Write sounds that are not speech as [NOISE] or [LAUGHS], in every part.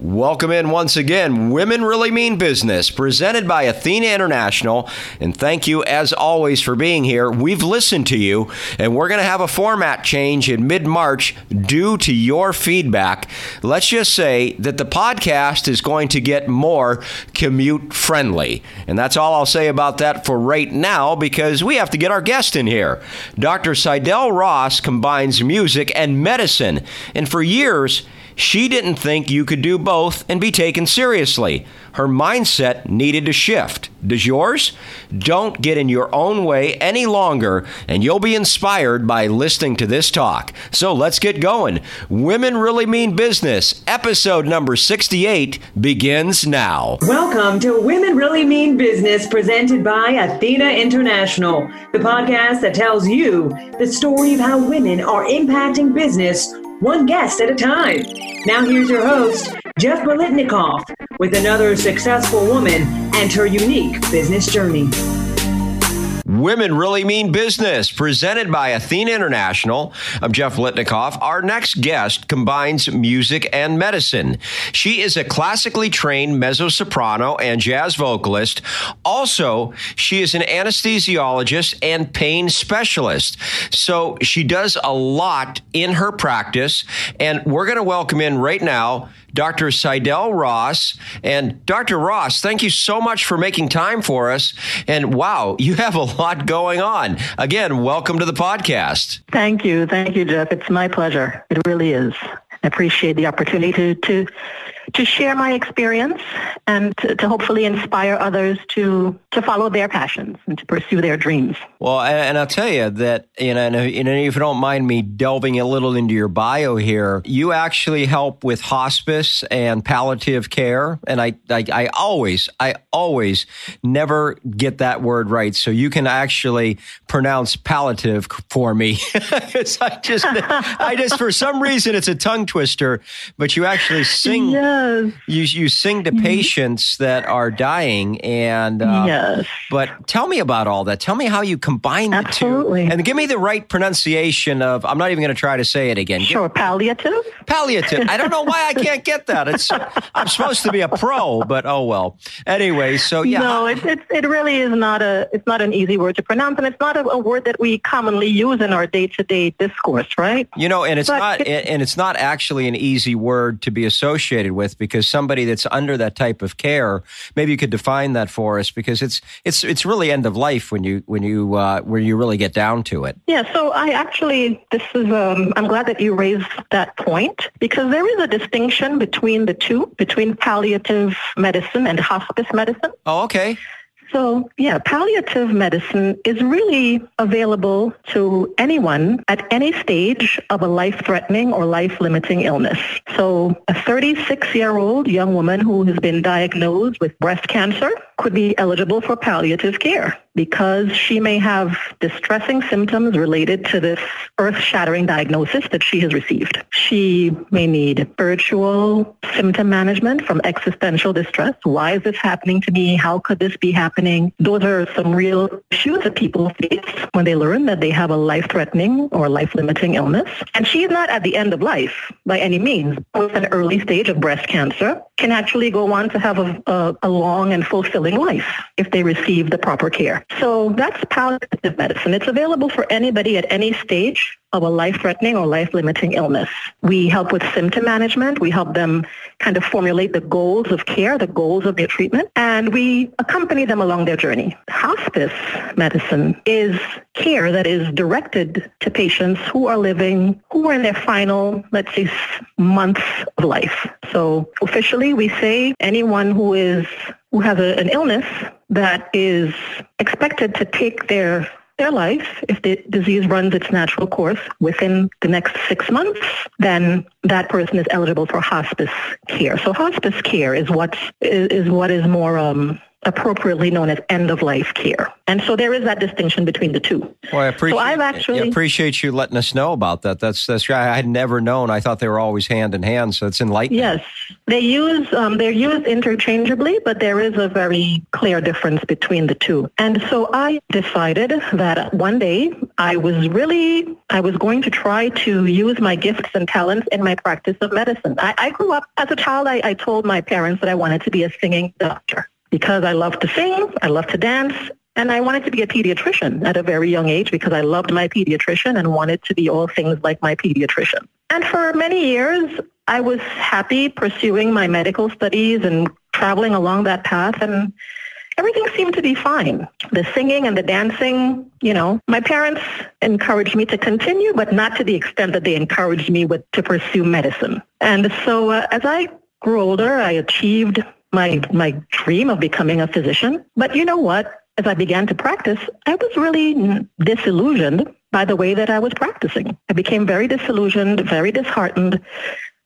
Welcome in once again. Women Really Mean Business, presented by Athena International. And thank you, as always, for being here. We've listened to you, and we're going to have a format change in mid March due to your feedback. Let's just say that the podcast is going to get more commute friendly. And that's all I'll say about that for right now because we have to get our guest in here. Dr. Seidel Ross combines music and medicine. And for years, she didn't think you could do both and be taken seriously. Her mindset needed to shift. Does yours? Don't get in your own way any longer, and you'll be inspired by listening to this talk. So let's get going. Women Really Mean Business, episode number 68, begins now. Welcome to Women Really Mean Business, presented by Athena International, the podcast that tells you the story of how women are impacting business one guest at a time. Now, here's your host, Jeff Bolitnikoff, with another successful woman and her unique business journey. Women Really Mean Business, presented by Athena International. I'm Jeff Litnikoff. Our next guest combines music and medicine. She is a classically trained mezzo soprano and jazz vocalist. Also, she is an anesthesiologist and pain specialist. So she does a lot in her practice. And we're going to welcome in right now Dr. Seidel Ross. And Dr. Ross, thank you so much for making time for us. And wow, you have a lot going on. Again, welcome to the podcast. Thank you. Thank you, Jeff. It's my pleasure. It really is. I appreciate the opportunity to, to to share my experience and to, to, hopefully inspire others to to follow their passions and to pursue their dreams. Well, and, and I'll tell you that you know, and if you don't mind me delving a little into your bio here, you actually help with hospice and palliative care, and I, I, I always, I always never get that word right. So you can actually pronounce palliative for me. [LAUGHS] I just, I just for some reason it's a tongue twister, but you actually sing. [LAUGHS] Yeah you you sing to mm-hmm. patients that are dying, and uh, yes. But tell me about all that. Tell me how you combine Absolutely. the two, and give me the right pronunciation of. I'm not even going to try to say it again. Sure, palliative. Palliative. I don't know why I can't get that. It's I'm supposed to be a pro, but oh well. Anyway, so yeah. No, it it, it really is not a. It's not an easy word to pronounce, and it's not a, a word that we commonly use in our day to day discourse, right? You know, and it's but not, it, and it's not actually an easy word to be associated with with because somebody that's under that type of care, maybe you could define that for us because it's it's it's really end of life when you when you uh, when you really get down to it. Yeah. So I actually this is um, I'm glad that you raised that point because there is a distinction between the two between palliative medicine and hospice medicine. Oh, okay. So, yeah, palliative medicine is really available to anyone at any stage of a life-threatening or life-limiting illness. So, a 36-year-old young woman who has been diagnosed with breast cancer could be eligible for palliative care because she may have distressing symptoms related to this earth-shattering diagnosis that she has received. She may need spiritual symptom management from existential distress. Why is this happening to me? How could this be happening? Those are some real issues that people face when they learn that they have a life-threatening or life-limiting illness. And she's not at the end of life by any means. With an early stage of breast cancer, can actually go on to have a, a, a long and fulfilling life if they receive the proper care. So that's palliative medicine. It's available for anybody at any stage of a life-threatening or life-limiting illness. We help with symptom management. We help them kind of formulate the goals of care, the goals of their treatment, and we accompany them along their journey. Hospice medicine is care that is directed to patients who are living, who are in their final, let's say, months of life. So officially, we say anyone who is who has a, an illness that is expected to take their their life, if the disease runs its natural course within the next six months, then that person is eligible for hospice care. So hospice care is what is, is what is more um, appropriately known as end of life care. And so there is that distinction between the two. Well, I appreciate, so I've actually, appreciate you letting us know about that. That's that's I had never known. I thought they were always hand in hand. So it's enlightening. Yes, they use um, they're used interchangeably, but there is a very clear difference between the two. And so I decided that one day I was really, I was going to try to use my gifts and talents in my practice of medicine. I, I grew up as a child, I, I told my parents that I wanted to be a singing doctor because I loved to sing, I loved to dance, and I wanted to be a pediatrician at a very young age because I loved my pediatrician and wanted to be all things like my pediatrician. And for many years, I was happy pursuing my medical studies and traveling along that path and everything seemed to be fine. The singing and the dancing, you know, my parents encouraged me to continue, but not to the extent that they encouraged me with, to pursue medicine. And so uh, as I grew older, I achieved my, my dream of becoming a physician. But you know what? As I began to practice, I was really disillusioned by the way that I was practicing. I became very disillusioned, very disheartened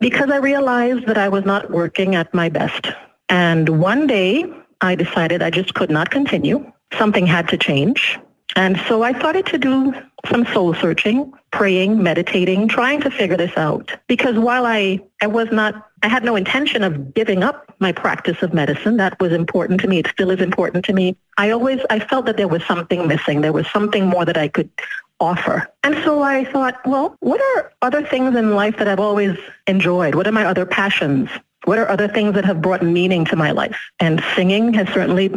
because I realized that I was not working at my best. And one day I decided I just could not continue. Something had to change. And so I started to do some soul searching, praying, meditating, trying to figure this out. Because while I, I was not, I had no intention of giving up my practice of medicine. That was important to me. It still is important to me. I always, I felt that there was something missing. There was something more that I could offer. And so I thought, well, what are other things in life that I've always enjoyed? What are my other passions? What are other things that have brought meaning to my life? And singing has certainly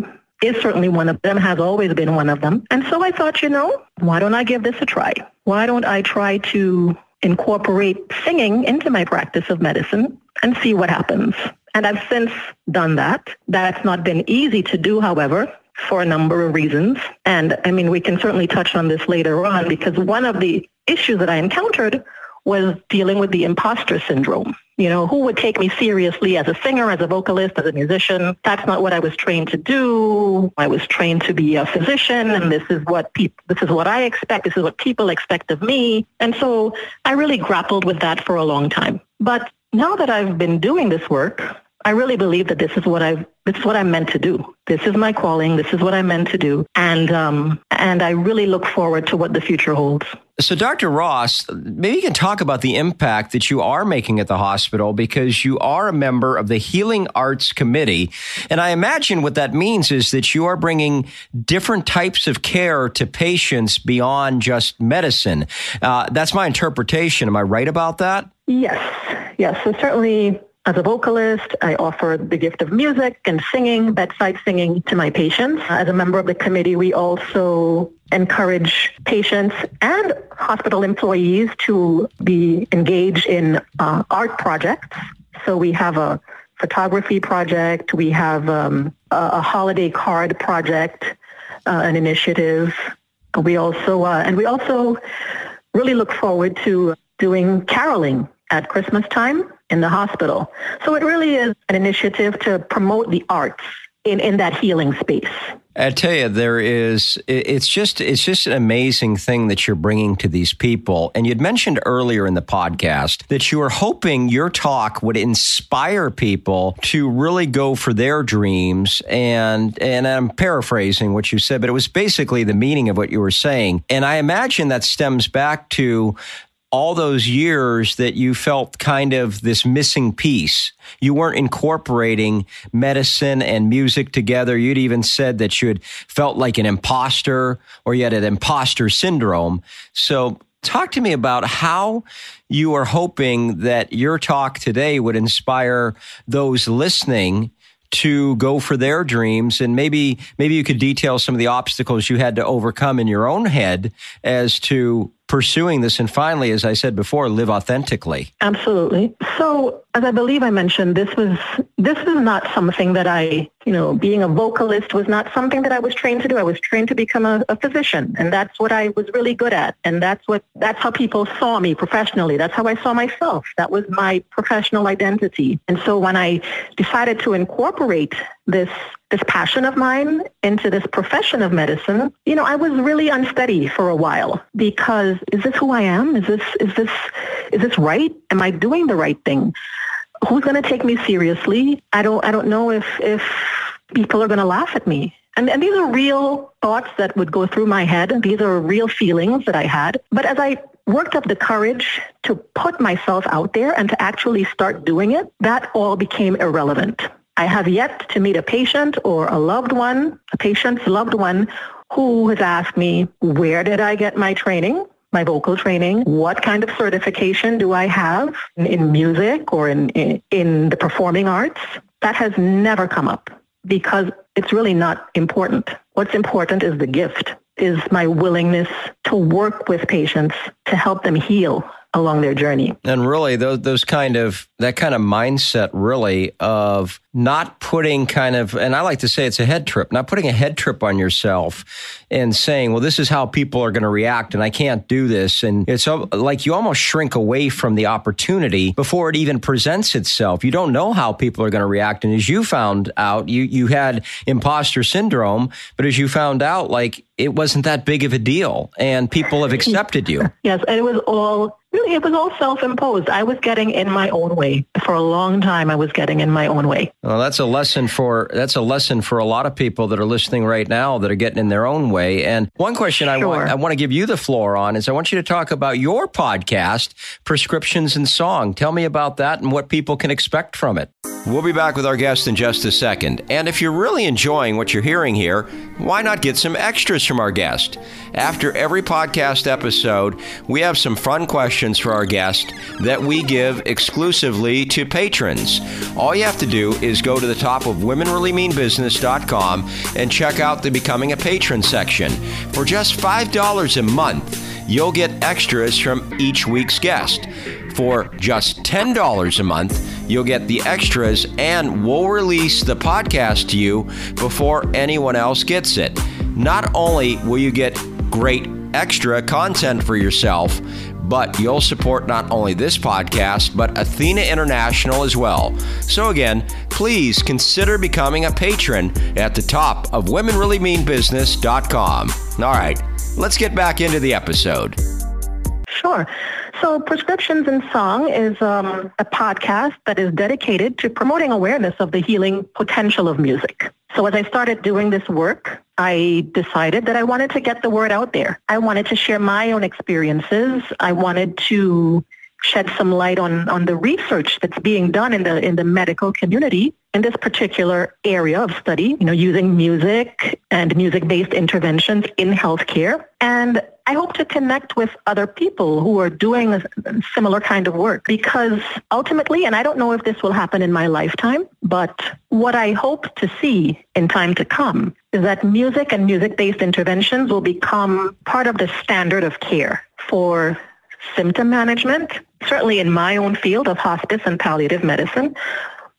is certainly one of them, has always been one of them. And so I thought, you know, why don't I give this a try? Why don't I try to incorporate singing into my practice of medicine and see what happens? And I've since done that. That's not been easy to do, however, for a number of reasons. And I mean, we can certainly touch on this later on because one of the issues that I encountered was dealing with the imposter syndrome. You know, who would take me seriously as a singer, as a vocalist, as a musician? That's not what I was trained to do. I was trained to be a physician, and this is what people, this is what I expect. This is what people expect of me. And so I really grappled with that for a long time. But now that I've been doing this work, I really believe that this is what I've this is what I'm meant to do. This is my calling. This is what I'm meant to do, and um, and I really look forward to what the future holds. So, Dr. Ross, maybe you can talk about the impact that you are making at the hospital because you are a member of the Healing Arts Committee, and I imagine what that means is that you are bringing different types of care to patients beyond just medicine. Uh, that's my interpretation. Am I right about that? Yes, yes. So certainly as a vocalist, I offer the gift of music and singing, bedside singing to my patients. As a member of the committee, we also encourage patients and hospital employees to be engaged in uh, art projects. So we have a photography project, we have um, a, a, holiday card project, uh, an initiative. We also, uh, and we also really look forward to doing caroling at Christmas time in the hospital. So it really is an initiative to promote the arts in, in that healing space. I tell you, there is. It's just. It's just an amazing thing that you're bringing to these people. And you'd mentioned earlier in the podcast that you were hoping your talk would inspire people to really go for their dreams. And and I'm paraphrasing what you said, but it was basically the meaning of what you were saying. And I imagine that stems back to all those years that you felt kind of this missing piece. You weren't incorporating medicine and music together. You'd even said that you had felt like an imposter or you had an imposter syndrome. So talk to me about how you are hoping that your talk today would inspire those listening to go for their dreams and maybe maybe you could detail some of the obstacles you had to overcome in your own head as to pursuing this and finally, as I said before, live authentically. Absolutely. So as I believe I mentioned, this was this was not something that I, you know, being a vocalist was not something that I was trained to do. I was trained to become a, a physician, and that's what I was really good at, and that's what that's how people saw me professionally. That's how I saw myself. That was my professional identity. And so when I decided to incorporate this this passion of mine into this profession of medicine, you know, I was really unsteady for a while because is this who I am? Is this is this is this right? Am I doing the right thing? who's going to take me seriously? I don't, I don't know if, if people are going to laugh at me. And, and these are real thoughts that would go through my head. These are real feelings that I had. But as I worked up the courage to put myself out there and to actually start doing it, that all became irrelevant. I have yet to meet a patient or a loved one, a patient's loved one who has asked me, where did I get my training? My vocal training. What kind of certification do I have in, music or in, in, in the performing arts? That has never come up because it's really not important. What's important is the gift, is my willingness to work with patients to help them heal along their journey. And really, those, those kind of that kind of mindset, really of not putting kind of, and I like to say it's a head trip, not putting a head trip on yourself and saying, well, this is how people are going to react, and I can't do this. And it's like you almost shrink away from the opportunity before it even presents itself. You don't know how people are going to react. And as you found out, you you had imposter syndrome, but as you found out, like it wasn't that big of a deal, and people have accepted you. [LAUGHS] yes, and it was all really it was all self-imposed. I was getting in my own way for a long time. I was getting in my own way. Well, that's a lesson for that's a lesson for a lot of people that are listening right now that are getting in their own way. And one question sure. I want I want to give you the floor on is I want you to talk about your podcast, Prescriptions in Song. Tell me about that and what people can expect from it. We'll be back with our guest in just a second. And if you're really enjoying what you're hearing here, why not get some extras from our guest? After every podcast episode, we have some fun questions for our guest that we give exclusively to patrons. All you have to do is go to the top of womenreallymeanbusiness.com and check out the Becoming a Patron section. For just $5 a month, you'll get extras from each week's guest. For just $10 a month, you'll get the extras and we'll release the podcast to you before anyone else gets it. Not only will you get great extra content for yourself, but you'll support not only this podcast, but Athena International as well. So, again, please consider becoming a patron at the top of WomenReallyMeanBusiness.com. All right, let's get back into the episode. Sure. So Prescriptions in Song is um, a podcast that is dedicated to promoting awareness of the healing potential of music. So as I started doing this work, I decided that I wanted to get the word out there. I wanted to share my own experiences. I wanted to shed some light on, on the research that's being done in the in the medical community in this particular area of study, you know, using music and music-based interventions in healthcare. And I hope to connect with other people who are doing a similar kind of work because ultimately, and I don't know if this will happen in my lifetime, but what I hope to see in time to come is that music and music-based interventions will become part of the standard of care for symptom management, certainly in my own field of hospice and palliative medicine,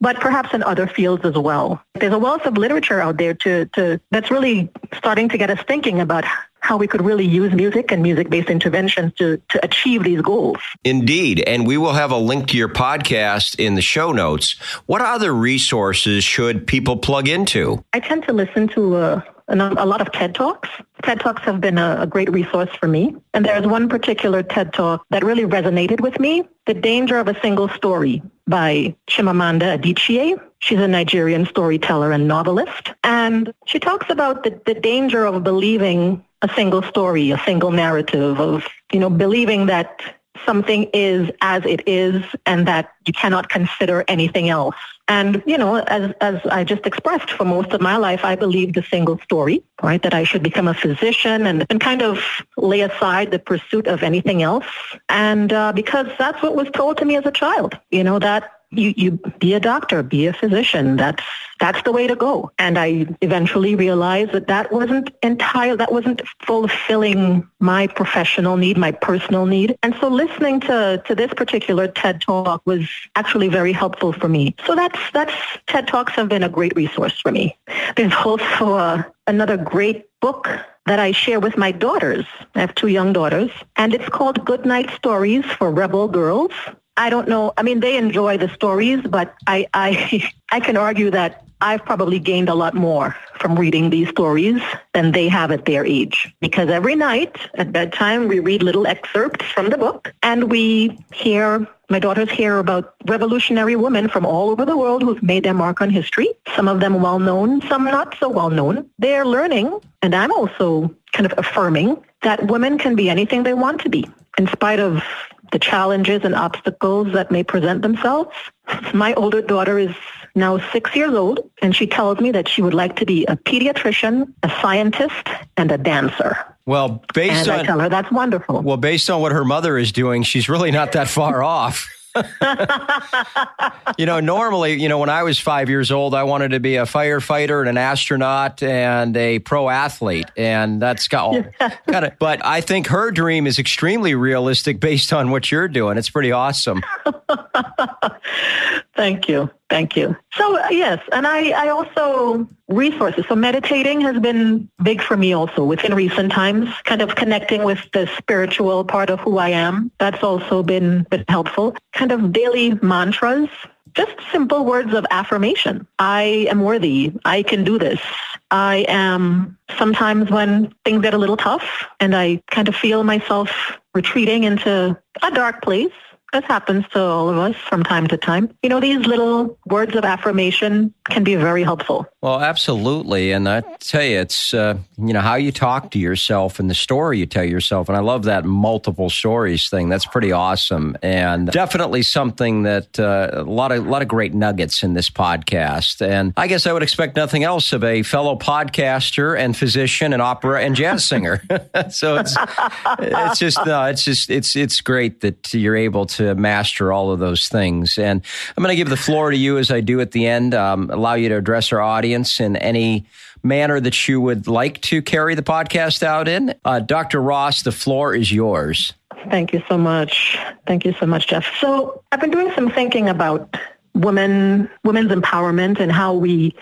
but perhaps in other fields as well. There's a wealth of literature out there to, to that's really starting to get us thinking about how we could really use music and music-based interventions to, to achieve these goals. Indeed. And we will have a link to your podcast in the show notes. What other resources should people plug into? I tend to listen to uh, a, a lot of TED Talks. TED Talks have been a, a great resource for me. And there's one particular TED Talk that really resonated with me, The Danger of a Single Story by Chimamanda Adichie. She's a Nigerian storyteller and novelist. And she talks about the, the danger of believing a single story, a single narrative of, you know, believing that something is as it is and that you cannot consider anything else. And, you know, as, as I just expressed for most of my life, I believed the single story, right? That I should become a physician and, and kind of lay aside the pursuit of anything else. And uh, because that's what was told to me as a child, you know, that you, you be a doctor, be a physician. That's that's the way to go. And I eventually realized that that wasn't entire, that wasn't fulfilling my professional need, my personal need. And so listening to, to this particular TED Talk was actually very helpful for me. So that's, that's, TED Talks have been a great resource for me. There's also uh, another great book that I share with my daughters. I have two young daughters, and it's called Good Night Stories for Rebel Girls. I don't know. I mean, they enjoy the stories, but I, I, [LAUGHS] I can argue that I've probably gained a lot more from reading these stories than they have at their age. Because every night at bedtime, we read little excerpts from the book and we hear, my daughters hear about revolutionary women from all over the world who've made their mark on history. Some of them well known, some not so well known. They're learning, and I'm also kind of affirming that women can be anything they want to be in spite of the challenges and obstacles that may present themselves. My older daughter is now six years old, and she tells me that she would like to be a pediatrician, a scientist, and a dancer. Well, based and on I tell her that's wonderful. well, based on what her mother is doing, she's really not that far off. You know, normally, you know, when I was five years old, I wanted to be a firefighter and an astronaut and a pro athlete, and that's got all [LAUGHS] kind of. But I think her dream is extremely realistic based on what you're doing. It's pretty awesome. [LAUGHS] Thank you. Thank you. So uh, yes, and I, I also resources. So meditating has been big for me also within recent times, kind of connecting with the spiritual part of who I am. That's also been, been helpful. Kind of daily mantras, just simple words of affirmation. I am worthy. I can do this. I am sometimes when things get a little tough and I kind of feel myself retreating into a dark place this happens to all of us from time to time. You know, these little words of affirmation can be very helpful. Well, absolutely. And I tell you, it's, uh, you know, how you talk to yourself and the story you tell yourself. And I love that multiple stories thing. That's pretty awesome. And definitely something that uh, a lot of, a lot of great nuggets in this podcast. And I guess I would expect nothing else of a fellow podcaster and physician and opera and jazz singer. [LAUGHS] so it's, it's just, it's just, it's, it's great that you're able to master all of those things. And I'm going to give the floor to you as I do at the end, um, allow you to address our audience in any manner that you would like to carry the podcast out in. Uh, Dr. Ross, the floor is yours. Thank you so much. Thank you so much, Jeff. So I've been doing some thinking about women, women's empowerment and how we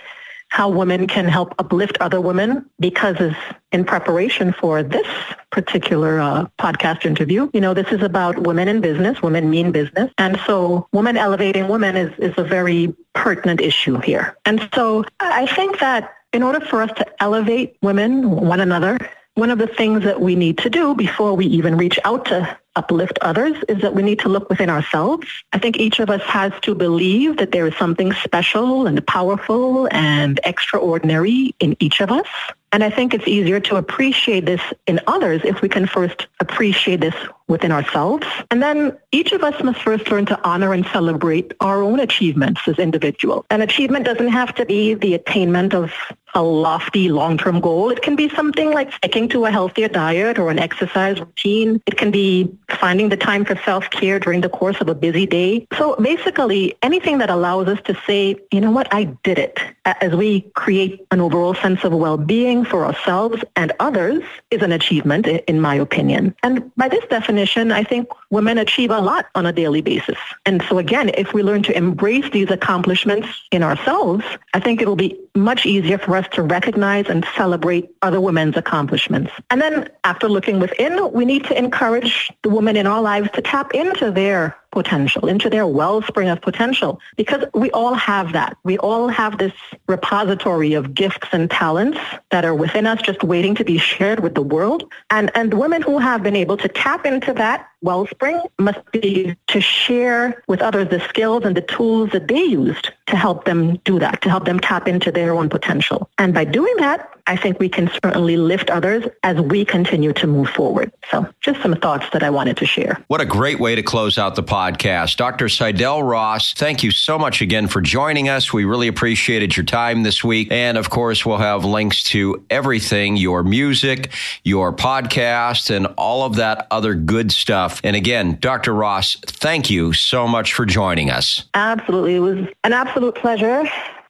how women can help uplift other women because as in preparation for this particular uh, podcast interview, you know, this is about women in business, women mean business. And so women elevating women is, is a very pertinent issue here. And so I think that in order for us to elevate women, one another, one of the things that we need to do before we even reach out to uplift others is that we need to look within ourselves. I think each of us has to believe that there is something special and powerful and extraordinary in each of us. And I think it's easier to appreciate this in others if we can first appreciate this within ourselves. And then each of us must first learn to honor and celebrate our own achievements as individuals. An achievement doesn't have to be the attainment of a lofty long-term goal. It can be something like sticking to a healthier diet or an exercise routine. It can be finding the time for self-care during the course of a busy day. So basically anything that allows us to say, you know what, I did it as we create an overall sense of well-being for ourselves and others is an achievement in my opinion. And by this definition, I think women achieve a lot on a daily basis. And so again, if we learn to embrace these accomplishments in ourselves, I think it'll be much easier for us to recognize and celebrate other women's accomplishments. And then after looking within, we need to encourage the women in our lives to tap into their potential, into their wellspring of potential, because we all have that. We all have this repository of gifts and talents that are within us just waiting to be shared with the world. And, and women who have been able to tap into that wellspring must be to share with others the skills and the tools that they used to help them do that, to help them tap into their own potential. And by doing that, I think we can certainly lift others as we continue to move forward. So just some thoughts that I wanted to share. What a great way to close out the podcast. Dr. Seidel Ross, thank you so much again for joining us. We really appreciated your time this week. And of course, we'll have links to everything, your music, your podcast, and all of that other good stuff. And again, Dr. Ross, thank you so much for joining us. Absolutely. It was an absolute pleasure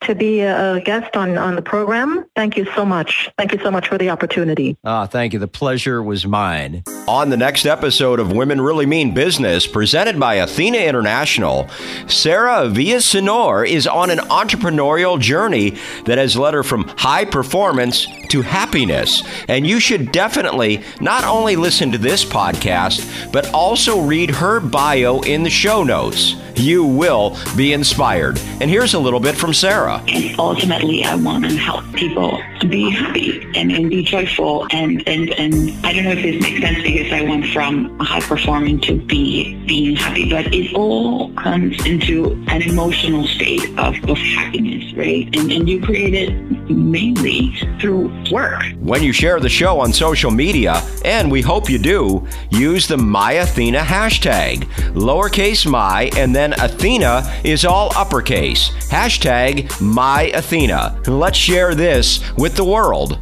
to be a guest on, on the program. Thank you so much. Thank you so much for the opportunity. Ah, thank you. The pleasure was mine. On the next episode of Women Really Mean Business, presented by Athena International, Sarah Villasenor is on an entrepreneurial journey that has led her from high performance to happiness. And you should definitely not only listen to this podcast, but also read her bio in the show notes. You will be inspired. And here's a little bit from Sarah. And ultimately, I want to help people be happy and, and be joyful. And, and, and I don't know if this makes sense because I went from high performing to be being happy, but it all comes into an emotional state of, of happiness, right? And, and you create it mainly through work. When you share the show on social media, and we hope you do, use the MyAthena hashtag. Lowercase my and then Athena is all uppercase. Hashtag My Athena. Let's share this with the world.